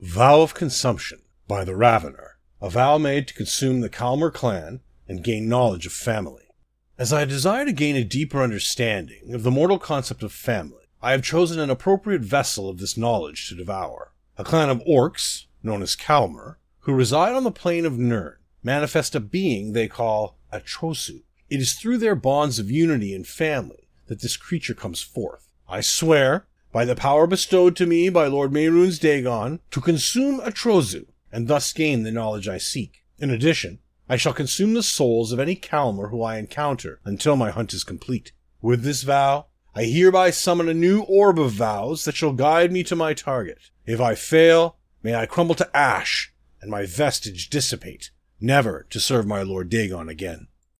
Vow of Consumption by the Ravener. A vow made to consume the Kalmar clan and gain knowledge of family. As I desire to gain a deeper understanding of the mortal concept of family, I have chosen an appropriate vessel of this knowledge to devour. A clan of orcs, known as Kalmar, who reside on the plane of Nirn, manifest a being they call Atrozu. It is through their bonds of unity and family that this creature comes forth. I swear, by the power bestowed to me by Lord Mehrunes Dagon, to consume Atrozu, and thus gain the knowledge I seek. In addition, I shall consume the souls of any Kalmar who I encounter until my hunt is complete. With this vow, I hereby summon a new orb of vows that shall guide me to my target. If I fail, may I crumble to ash and my vestige dissipate, never to serve my Lord Dagon again.